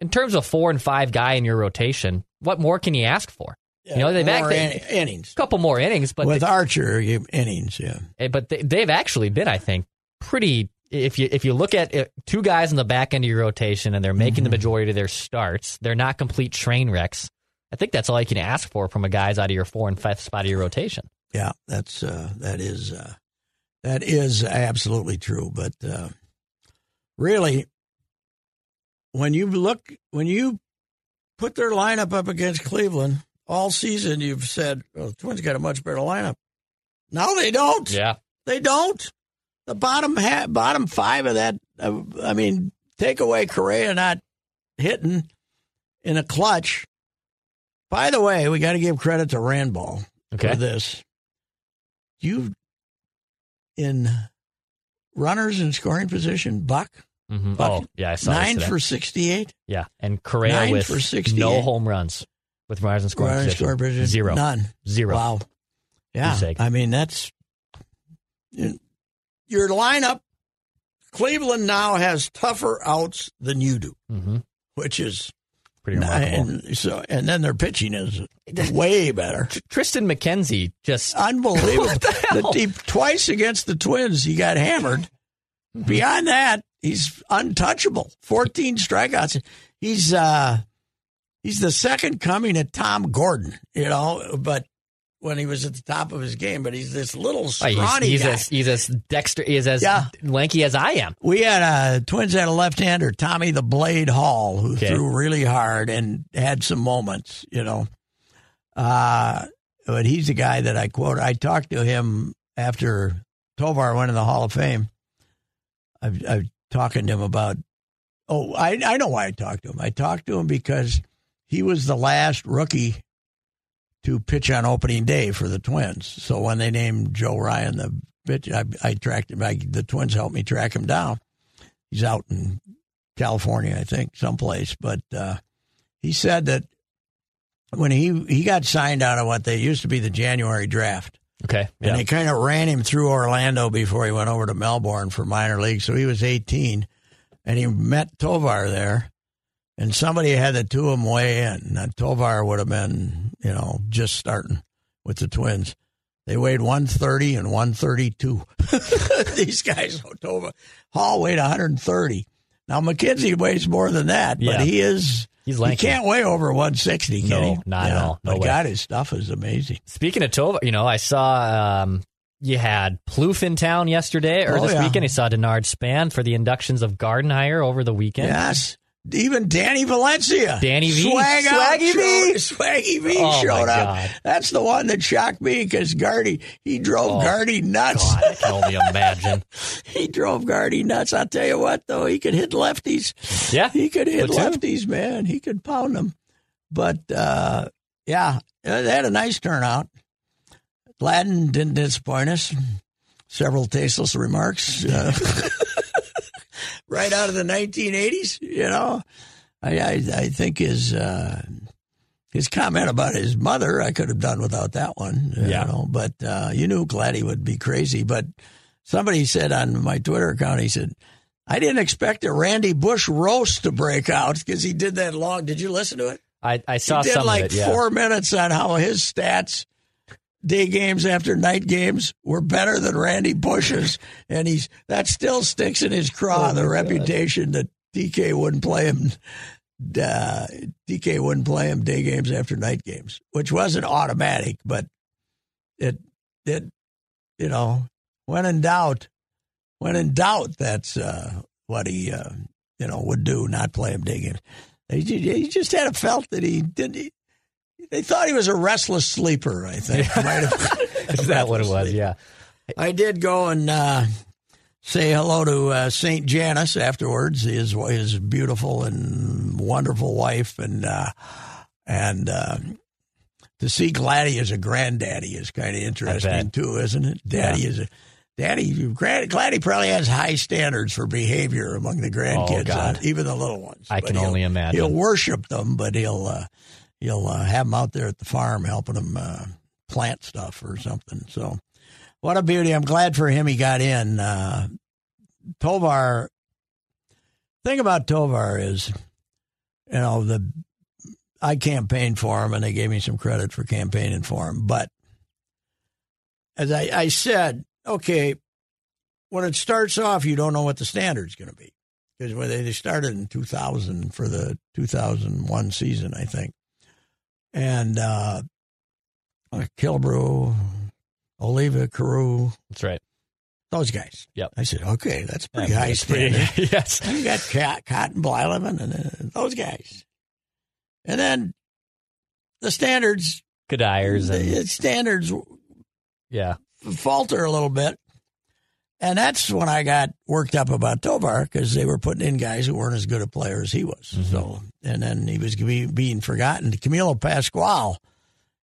in terms of four and five guy in your rotation, what more can you ask for? You know, they've More in- innings A couple more innings, but with they, Archer you, innings. Yeah, eh, but they, they've actually been, I think, pretty. If you if you look at it, two guys in the back end of your rotation and they're making the majority of their starts, they're not complete train wrecks. I think that's all you can ask for from a guys out of your four and fifth spot of your rotation. yeah, that's uh, that is uh, that is absolutely true. But uh, really, when you look when you put their lineup up against Cleveland all season, you've said, "Well, the Twins got a much better lineup." No, they don't. Yeah, They don't. The bottom ha- bottom five of that. Uh, I mean, take away Correa not hitting in a clutch. By the way, we got to give credit to Randball Okay. for this. You in runners in scoring position, Buck hmm Buck- Oh, yeah, I saw nine for sixty-eight. Yeah, and Correa Nine with for 68. no home runs with runners in scoring Runners position. scoring position, Zero. none. Zero. Wow. Yeah. I mean, that's your lineup. Cleveland now has tougher outs than you do, hmm which is Pretty remarkable. and so and then their pitching is way better. Triston McKenzie just Unbelievable. What the hell? he, twice against the Twins, he got hammered. Mm-hmm. Beyond that, he's untouchable. 14 strikeouts. He's uh he's the second coming of Tom Gordon, you know, but when he was at the top of his game, but he's this little Oh, he's, he's guy. as he's as Dexter he's as Yeah. lanky as I am. We had uh, Twins had a left-hander, Tommy the Blade Hall, who Okay. threw really hard and had some moments, you know. Uh, but he's the guy that I quote. I talked to him after Tovar went in the Hall of Fame. I've, I've talking to him about. Oh, I I know why I talked to him. I talked to him because he was the last rookie to pitch on opening day for the Twins. So when they named Joe Ryan the pitch, I, I tracked him. I, the Twins helped me track him down. He's out in California, I think, someplace. But uh, he said that when he he got signed out of what they used to be the January draft, Okay. and Yeah. they kind of ran him through Orlando before he went over to Melbourne for minor league. So he was 18, and he met Tovar there, and somebody had the two of them weigh in. Now, Tovar would have been, you know, just starting, with the Twins. They weighed 130 and 132. These guys, Tovar. Hall weighed 130. Now McKenzie weighs more than that, but Yeah. he is. He's he can't weigh over 160, can No, he? not at all. No but way. God, his stuff is amazing. Speaking of Tovar, you know, I saw um, you had Plouffe in town yesterday or Oh, this yeah. weekend. You saw Denard Span for the inductions of Gardenhire over the weekend. Yes. Even Danny Valencia. Danny V. Swag Swaggy V. Swaggy V Oh, showed up. God. That's the one that shocked me because Gardy, he drove Oh, Gardy nuts. God, I can only imagine. he drove Gardy nuts. I'll tell you what, though, he could hit lefties. Yeah, He could hit lefties, man. He could pound them. But, uh, yeah, they had a nice turnout. Gladden didn't disappoint us. Several tasteless remarks. Uh, right out of the 1980s, you know. I, I, I think his uh, his comment about his mother, I could have done without that one. You Yeah. know, but uh, you knew Gladdy would be crazy. But somebody said on my Twitter account, he said, I didn't expect a Randy Bush roast to break out because he did that long. Did you listen to it? I, I saw he did some like of it. Yeah. four minutes on how his stats, day games after night games, were better than Randy Bush's, and he's that still sticks in his craw. Oh, the reputation that TK wouldn't play him. Uh, TK wouldn't play him day games after night games, which wasn't automatic, but it it you know when in doubt, when in doubt, that's uh, what he uh, you know would do, not play him day games. He, ju- he just had a felt that he didn't. He, they thought he was a restless sleeper. I think. Is that what it was? Yeah. I did go and uh, say hello to uh, Saint Janice afterwards. His his beautiful and wonderful wife, and uh, and uh, to see Gladdy as a granddaddy is kind of interesting too, isn't it? Daddy is a. Daddy, Gladdy probably has high standards for behavior among the grandkids, Oh, even the little ones. I But can only imagine. He'll worship them, but he'll uh, he'll uh, have them out there at the farm helping them uh, plant stuff or something. So, what a beauty! I'm glad for him he got in. Uh, Tovar. Thing about Tovar is, you know, the I campaigned for him, and they gave me some credit for campaigning for him. But as I, I said, okay, when it starts off, you don't know what the standard's going to be because when they started in 2000 for the 2001 season, I think, and uh, Killebrew, Oliva, Carew, That's right. those guys. Yep. I said, okay, that's pretty Yeah, high that's pretty- standard. yes. You got Cot- Cotton Blyleven and uh, those guys. And then the standards, Goodires and the standards yeah. falter a little bit. And that's when I got worked up about Tovar because they were putting in guys who weren't as good a player as he was. So, and then he was be, being forgotten. Camilo Pascual,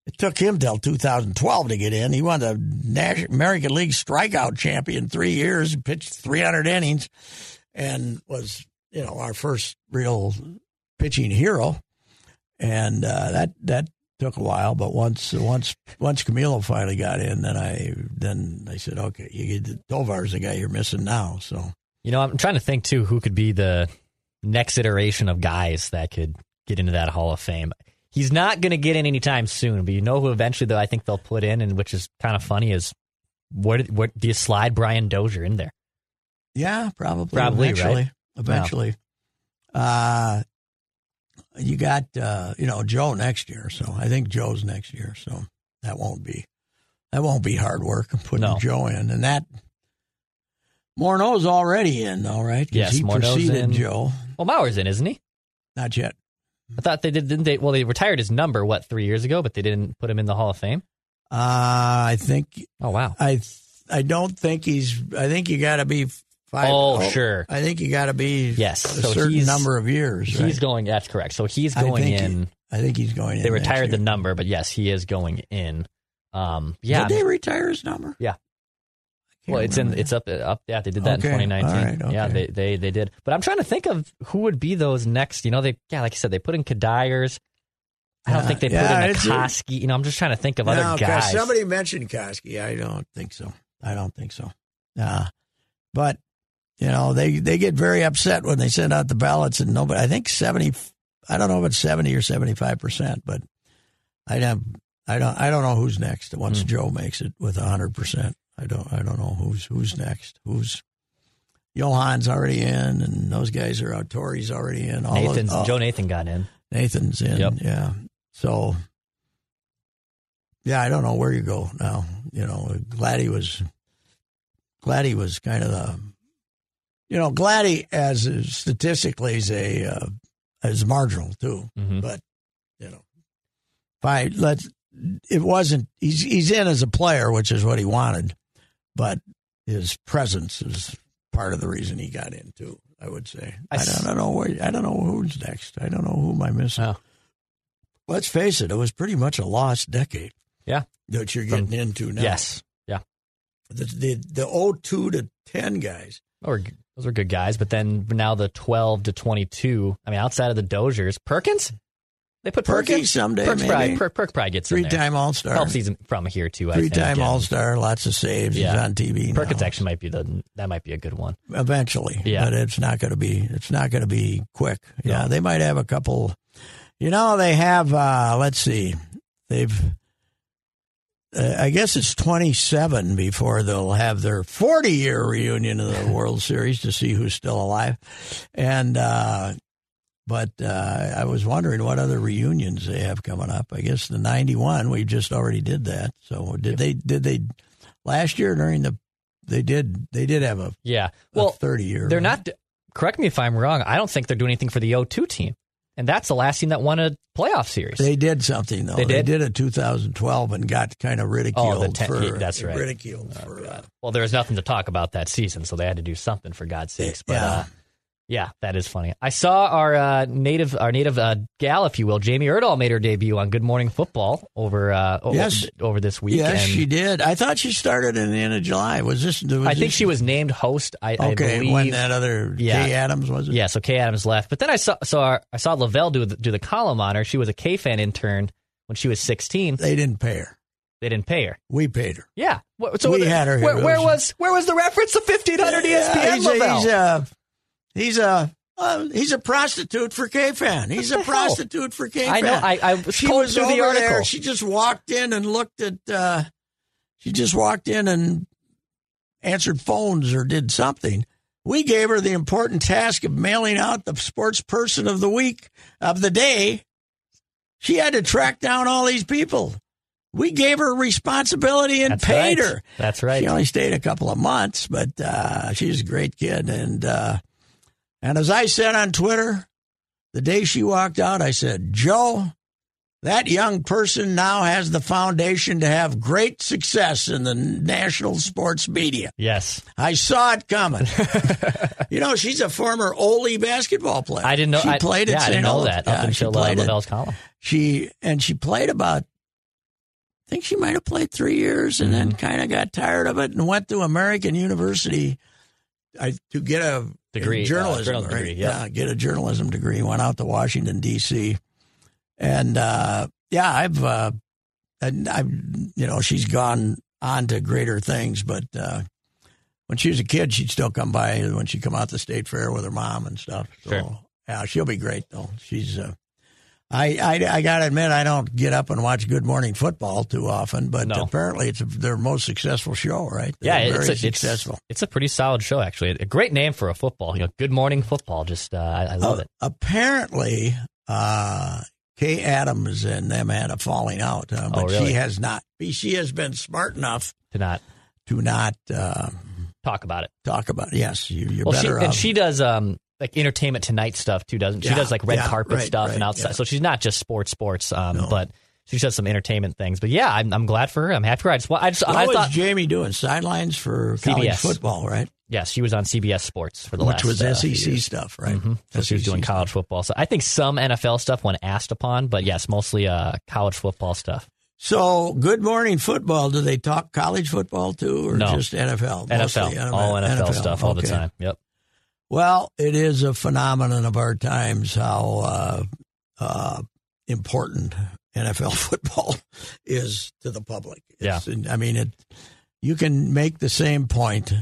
it took him till 2012 to get in. He won the National American League strikeout champion three years, pitched 300 innings, and was you know our first real pitching hero. And uh, that that took a while, but once once once Camilo finally got in, then I then I said, okay, you get Tovar's the guy you're missing now. So You know, I'm trying to think too who could be the next iteration of guys that could get into that Hall of Fame. He's not going to get in anytime soon, but you know who eventually though I think they'll put in, and which is kind of funny is what what do you slide Brian Dozier in there? yeah, probably Probably, right? eventually, eventually. Uh, you got uh, you know Joe next year, so I think Joe's next year, so that won't be that won't be hard work putting No. Joe in, and that Morneau's already in, all right? Yes, he Morneau's preceded in. Joe. Well, Mauer's in, isn't he? Not yet. I thought they did, didn't they? Well, they retired his number what three years ago, but they didn't put him in the Hall of Fame. Uh, I think Oh wow, I I don't think he's. I think you got to be five. Oh, sure. I think you got to be Yes, a so certain he's- number of years. he's right? going. That's correct. So he's I going he- in. I think he's going in. they retired the number, but yes, he is going in. Um, yeah, Did they retire his number? Yeah. Well, it's in remember. it's up up. Yeah, they did that Okay, in 2019. all right, Yeah, they, they they did. But I'm trying to think of who would be those next. You know, they yeah, like I said, they put in Kadires. I don't Yeah, think they yeah, put in a- Akoski. You know, I'm just trying to think of No, other guys. Somebody mentioned Koskie. I don't think so. I don't think so. Uh, but you know they they get very upset when they send out the ballots and nobody. I think seventy. I don't know if it's seventy or seventy five percent, but I have. I don't. I don't know who's next once Hmm. Joe makes it with hundred percent. I don't. I don't know who's who's next. Who's Johan's already in, and those guys are out. Torii's already in. All Nathan's of, oh, Joe Nathan got in. Nathan's in. Yep. Yeah. So. Yeah, I don't know where you go now. You know, glad he was. Glad he was kind of the. You know, Gladdy as statistically is a uh, is marginal too, Mhm. but you know, if I let it wasn't he's he's in as a player, which is what he wanted, but his presence is part of the reason he got in too. I would say. I I, don't, I don't know where I don't know who's next. I don't know who am I missing. Oh. Let's face it, it was pretty much a lost decade Yeah. that you're From- getting into now. Yes. Yeah. the the the 02 to ten guys. Or those were good guys, but then now the 12 to 22. I mean, outside of the Dozers, Perkins. They put Perky Perkins someday, Perk's probably, Perk, Perk probably gets three time All Star. Helps he's from here too. I Three think. time All Star, lots of saves. Yeah. He's on TV. Perkins now. actually might be the that might be a good one. eventually. Yeah. but it's not going to be. It's not going to be quick. Yeah, No. they might have a couple. You know, they have. uh Let's see, they've. Uh, I guess it's 27 before they'll have their 40 year reunion of the World Series to see who's still alive, and. uh but uh, I was wondering what other reunions they have coming up. I guess the '91 we just already did that. So did they? Did they last year during the? They did. They did have a Yeah. well, Well, 30 year. they're not. Correct me if I'm wrong. I don't think they're doing anything for the O2 team, and that's the last team that won a playoff series. They did something though. They did? a 2012 and got kind of ridiculed Oh, the ten- for. that's right. Ridiculed for. Uh, well, there was nothing to talk about that season, so they had to do something for God's sakes. But Yeah. uh, yeah, that is funny. I saw our uh, native, our native uh, gal, if you will, Jamie Erdahl made her debut on Good Morning Football over uh, Yes. over this week. yes, she did. I thought she started in the end of July. Was this? Was I think this- she was named host. I, I Okay, believe. when that other Yeah. Kay Adams was it? Yeah, so Kay Adams left, but then I saw so our, I saw Lavelle do the, do the column on her. She was a KFAN intern when she was 16. They didn't pay her. They didn't pay her. We paid her. Yeah, so We the- had her here. Where, where was- where was the reference to 1500 ESPN Yeah, he's, Lavelle? he's he's a uh, he's a prostitute for KFAN. He's a hell? prostitute for KFAN. I know. I, I she was over the article. there. She just walked in and looked at. Uh, she just walked in and answered phones or did something. We gave her the important task of mailing out the sports person of the week of the day. She had to track down all these people. We gave her responsibility and That's paid right. her. That's right. She only stayed a couple of months, but uh, she's a great kid. And uh, and as I said on Twitter, the day she walked out, I said, Joe, that young person now has the foundation to have great success in the national sports media. Yes, I saw it coming. you know, she's a former Ole basketball player. I didn't know. She I, played at yeah, I didn't know that Yeah, up until uh, Lavelle's column. she and she played about I think she might have played three years and Mm-hmm. then kind of got tired of it and went to American University I, to get a Degree, in uh, journalism, journalism right? degree, yeah. yeah, get a journalism degree. Went out to Washington D.C. and uh, yeah, I've uh, and I've you know she's gone on to greater things, but uh, when she was a kid, she'd still come by when she come out the state fair with her mom and stuff. So Sure. yeah, she'll be great though. She's uh, I, I I gotta admit I don't get up and watch Good Morning Football too often, but No. apparently it's their most successful show, right? Yeah, They're it's very a, successful. It's, it's a pretty solid show, actually. A great name for a football. You know, Good Morning Football. Just uh, I, I love Uh, it. Apparently, uh, Kay Adams and them had a falling out, uh, but Oh, really? she has not. She has been smart enough To not to not uh, talk about it. talk about. It. Yes, you, you're Well, she, and she does um like entertainment tonight stuff too, doesn't she? Yeah, does like red yeah, carpet right, stuff right, and outside. yeah. So she's not just sports, sports. Um, No. but she does some entertainment things. But yeah, I'm, I'm glad for her. I'm happy for her. I just, I just, what I was thought, Jamie doing? Sidelines for college CBS. football, right? yes, she was on CBS Sports for the Which last was uh, SEC stuff, right? Mhm. So she was SEC doing stuff. college football. So I think some NFL stuff when asked upon, but yes, mostly uh, college football stuff. So, Good Morning Football. Do they talk college football too, or No. just NFL? Mostly NFL, all NFL, stuff all the time. Yep. Well, it is a phenomenon of our times how uh, uh, important NFL football is to the public. It's, I mean, it. You can make the same point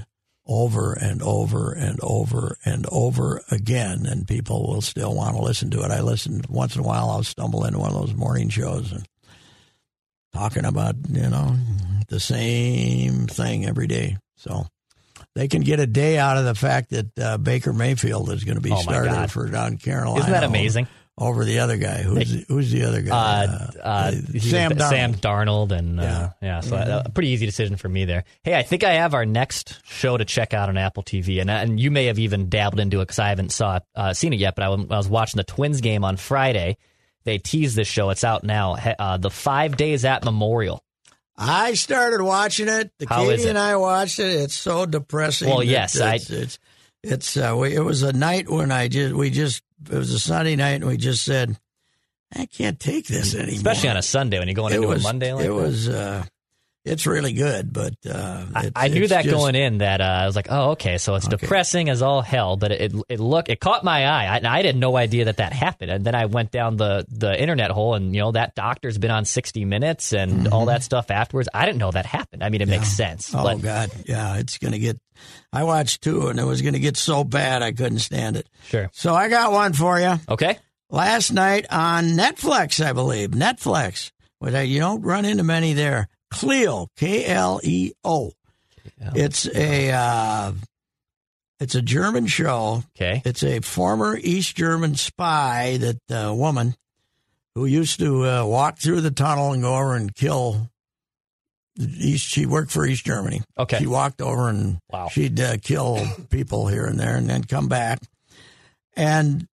over and over and over and over again, and people will still want to listen to it. I listen once in a while. I'll stumble into one of those morning shows, and talking about you know the same thing every day. So they can get a day out of the fact that uh, Baker Mayfield is going to be Oh, God. for down Carolina. Isn't that amazing? Over the other guy, who's who's the other guy? Uh, uh, he's Sam Darnold. Sam Darnold, and uh, Yeah. yeah, so uh, a pretty easy decision for me there. Hey, I think I have our next show to check out on Apple TV, and and you may have even dabbled into it because I haven't saw it, uh, seen it yet. But I, was- I was watching the Twins game on Friday. They teased this show; it's out now. Uh, the five days at Memorial. I started watching it. The How Katie it? and I watched it. It's so depressing. Well, yes, I- it's it's, it's uh, we, it was a night when I just we just it was a Sunday night and we just said I can't take this anymore. especially on a Sunday when you're going it into was a Monday. Like it that. was uh, it's really good, but uh, I, it's- I knew that just- going in that uh, I was like, oh, okay, so it's Okay. depressing as all hell, but it it looked it caught my eye. I, I had no idea that that happened, and then I went down the the internet hole, and you know that doctor's been on 60 Minutes and all that stuff afterwards. I didn't know that happened. I mean, it makes sense. Mm-hmm. Oh but God, yeah, it's gonna get. I watched two, and it was gonna get so bad I couldn't stand it. sure, So I got one for you. okay, last night on Netflix, I believe. Netflix. But you don't run into many there. Kleo, K L E O. It's a uh, it's a German show. okay, It's a former East German spy that uh, woman who used to uh, walk through the tunnel and go over and kill. East, she worked for East Germany. Okay. She walked over and Wow. she'd uh, kill people here and there and then come back. And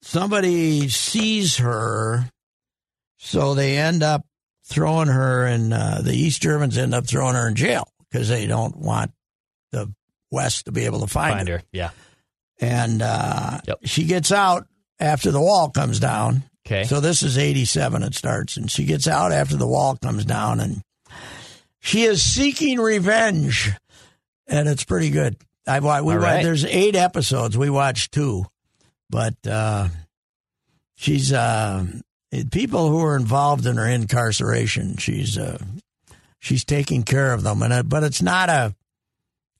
somebody sees her, so they end up throwing her in, uh, the East Germans end up throwing her in jail because they don't want the West to be able to find, find her her. Yeah, and uh, Yep. she gets out after the wall comes down. okay, So this is '87. It starts, and she gets out after the wall comes down, and she is seeking revenge, and it's pretty good. I wa- we right. there's eight episodes. We watched two, but uh, she's uh, people who are involved in her incarceration. She's uh, she's taking care of them, and uh, but it's not a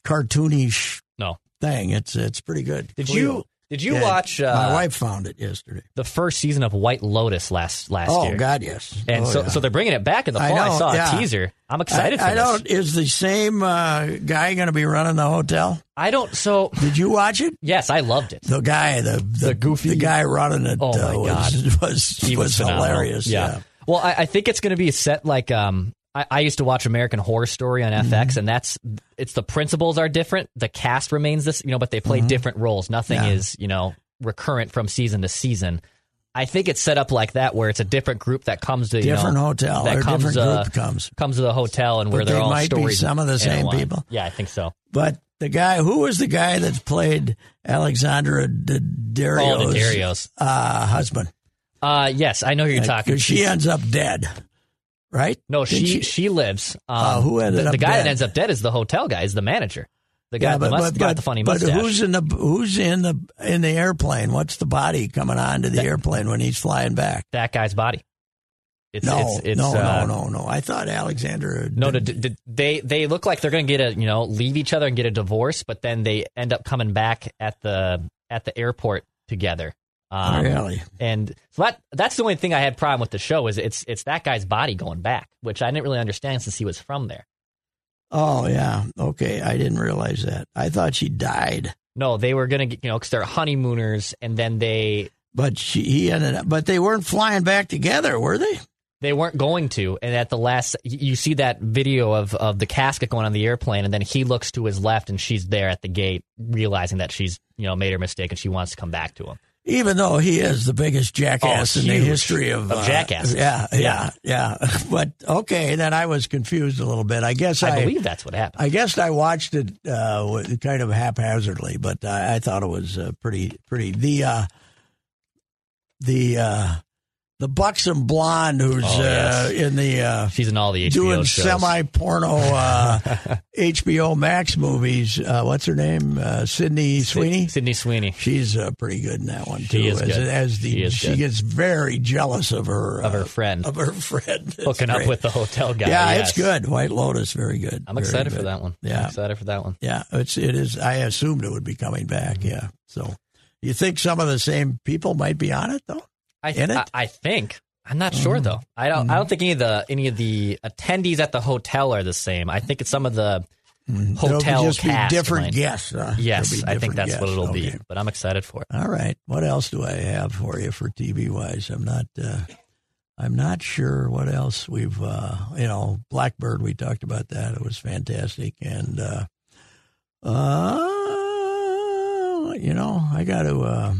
cartoonish no. thing. It's it's pretty good. Did Kleo. you did you Yeah, watch uh, My wife found it yesterday. the first season of White Lotus last last Oh year? Oh God, yes. And Oh, so, yeah. so they're bringing it back in the I fall. I, know, saw a teaser. I'm excited I, for I this. don't. Is the same uh, guy going to be running the hotel? I don't. So Did you watch it? yes, I loved it. The guy, the the, The goofy- the guy running it. Oh, my uh, was, was He was, phenomenal. hilarious. Yeah. Well, I, I think it's going to be set like um. I, I used to watch American Horror Story on FX, Mm-hmm. and that's it's the principles are different. The cast remains this, you know, but they play different roles. Nothing Mm-hmm. Yeah. is you know recurrent from season to season. I think it's set up like that, where it's a different group that comes to you different know, hotel that comes, different uh, group comes. comes to the hotel and where But they're they all might be some of the same people. Yeah, I think so. But the guy who was the guy that played Alexandra Daddario's Oh, uh, husband? Uh, yes, I know who you're talking. She ends up dead, right? No, Didn't she, she lives. Um, Oh, who ended the, up the guy dead? that ends up dead is the hotel guy, is the manager. The guy the mus- got the funny but mustache. But who's in the who's in the in the airplane? What's the body coming onto the airplane when he's flying back? that guy's body? It's, No, it's, it's, no, uh, no, no, no. I thought Alexander. No, d- d- d- they they look like they're going to get a you know leave each other and get a divorce, but then they end up coming back at the at the airport together. Um, really? And so that that's the only thing I had problem with the show is it's it's that guy's body going back, which I didn't really understand since he was from there. Oh yeah. Okay, I didn't realize that. I thought she died, No, they were going to you know because they're honeymooners, and then they but she he ended up. But they weren't flying back together, were they? They weren't going to, and at the last, you see that video of of the casket going on the airplane, and then he looks to his left, and she's there at the gate, realizing that she's you know made her mistake, and she wants to come back to him. Even though he is the biggest jackass Oh, in the history of, Of uh, jackasses. Yeah, yeah, Yeah. yeah. But okay, then I was confused a little bit. I guess I, I believe that's what happened. I guess I watched it uh, kind of haphazardly, but I, I thought it was uh, pretty pretty. The uh, the uh, the buxom blonde who's Oh, yes. uh, in the uh, She's in all the HBO doing semi porno uh, HBO Max movies. Uh, what's her name? Uh, Sydney Sweeney. Sydney Sweeney She's uh, pretty good in that one too. She is as, good. as the She is good. gets very jealous of her of uh, her friend of her friend It's hooking up with the hotel guy. Yeah, yes. it's good. White Lotus, very good. I'm Very excited for that one. Yeah, I'm excited for that one. Yeah, it's it is. I assumed it would be coming back. Yeah. So, you think some of the same people might be on it though? I, In it? I, I think. I'm not sure though. I don't. I don't think any of the any of the attendees at the hotel are the same. I think it's some of the hotel It'll just cast be different might- guests. huh? Yes, It'll I think different that's what it'll be. But I'm excited for it. All right. What else do I have for you for TV wise? I'm not. Uh, I'm not sure what else we've. Uh, you know, Blackbird. We talked about that. It was fantastic, and uh, uh, you know, I got to.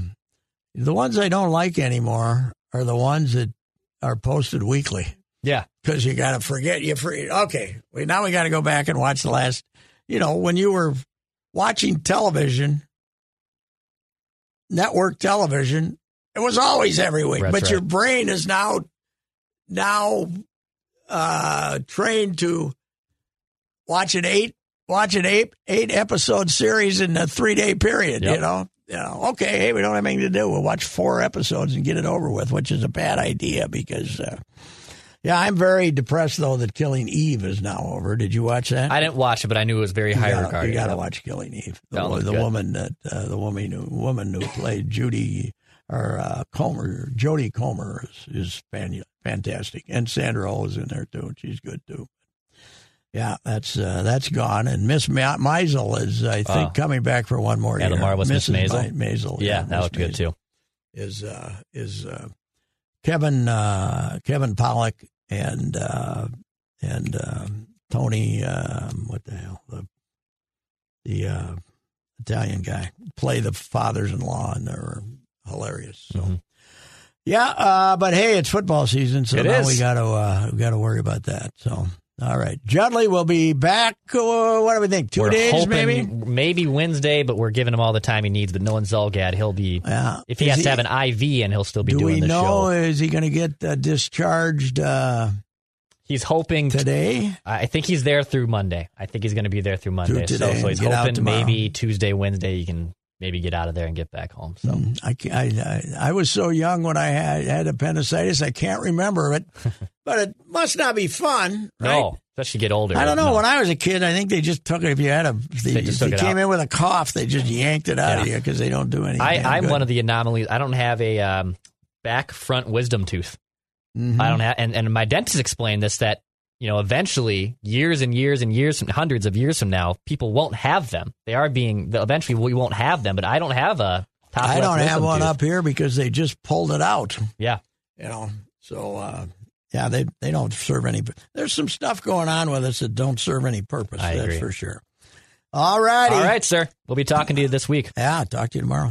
The ones I don't like anymore are the ones that are posted weekly Yeah, because you got to forget you free. Okay, we, now we got to go back and watch the last. You know, when you were watching television, network television, it was always every week. That's but right. your brain is now now uh, trained to watch an eight watch an eight eight episode series in a three day period. Yep. You know. You know, okay, hey, we don't have anything to do. We'll watch four episodes and get it over with, which is a bad idea because uh, yeah, I'm very depressed though that Killing Eve is now over. Did you watch that? I didn't watch it, but I knew it was very you high gotta, regarded. You got to Yep. watch Killing Eve. The, the woman that uh, the woman who woman who played Judy or uh, Comer, Jodie Comer is, is fan, fantastic, and Sandra Oh is in there too. and She's good too. Yeah, that's uh, that's gone, and Miss Ma- Maisel is, I think, Oh. coming back for one more Yeah, the year. marvelous Miss. Maisel. Ma- Maisel, Yeah, that Miss looked good too. Is uh, is uh, Kevin uh, Kevin Pollak and uh, and um, Tony um, what the hell the the uh, Italian guy play the fathers-in-law and they're hilarious. So Mhm. yeah, uh, but hey, it's football season, so It now is. we got to uh, we got to worry about that. So all right, Judley will be back. Uh, what do we think? 2 We're days, maybe. maybe Wednesday, but we're giving him all the time he needs. But Nolan Zulgad, he'll be Yeah. if he Is has to have an IV, and he'll still be do doing we the know? show. Is he going to get uh, discharged uh, He's hoping. today? I think he's there through Monday. I think he's going to be there through Monday. So, today so he's get out hoping maybe Tuesday, Wednesday, you can maybe get out of there and get back home. So Mm, I, I, I, I was so young when I had, had appendicitis, I can't remember it, but it must not be fun, right? no, especially get older. I don't know. No. When I was a kid, I think they just took it. If you had a, they, They just if you came out. in with a cough, they just yanked it out of you because they don't do anything. I, I'm good. one of the anomalies. I don't have a um, back front wisdom tooth. Mhm. I don't have, and, and my dentist explained this that you know eventually, years and years and years, from, hundreds of years from now, people won't have them. They are being eventually we won't have them. But I don't have a top. I don't have one up here because they just pulled it out. Yeah, You know, so uh, yeah, they they don't serve any. There's some stuff going on with us that don't serve any purpose. I that's agree. for sure. All righty. all right, sir. We'll be talking to you this week. Yeah, talk to you tomorrow.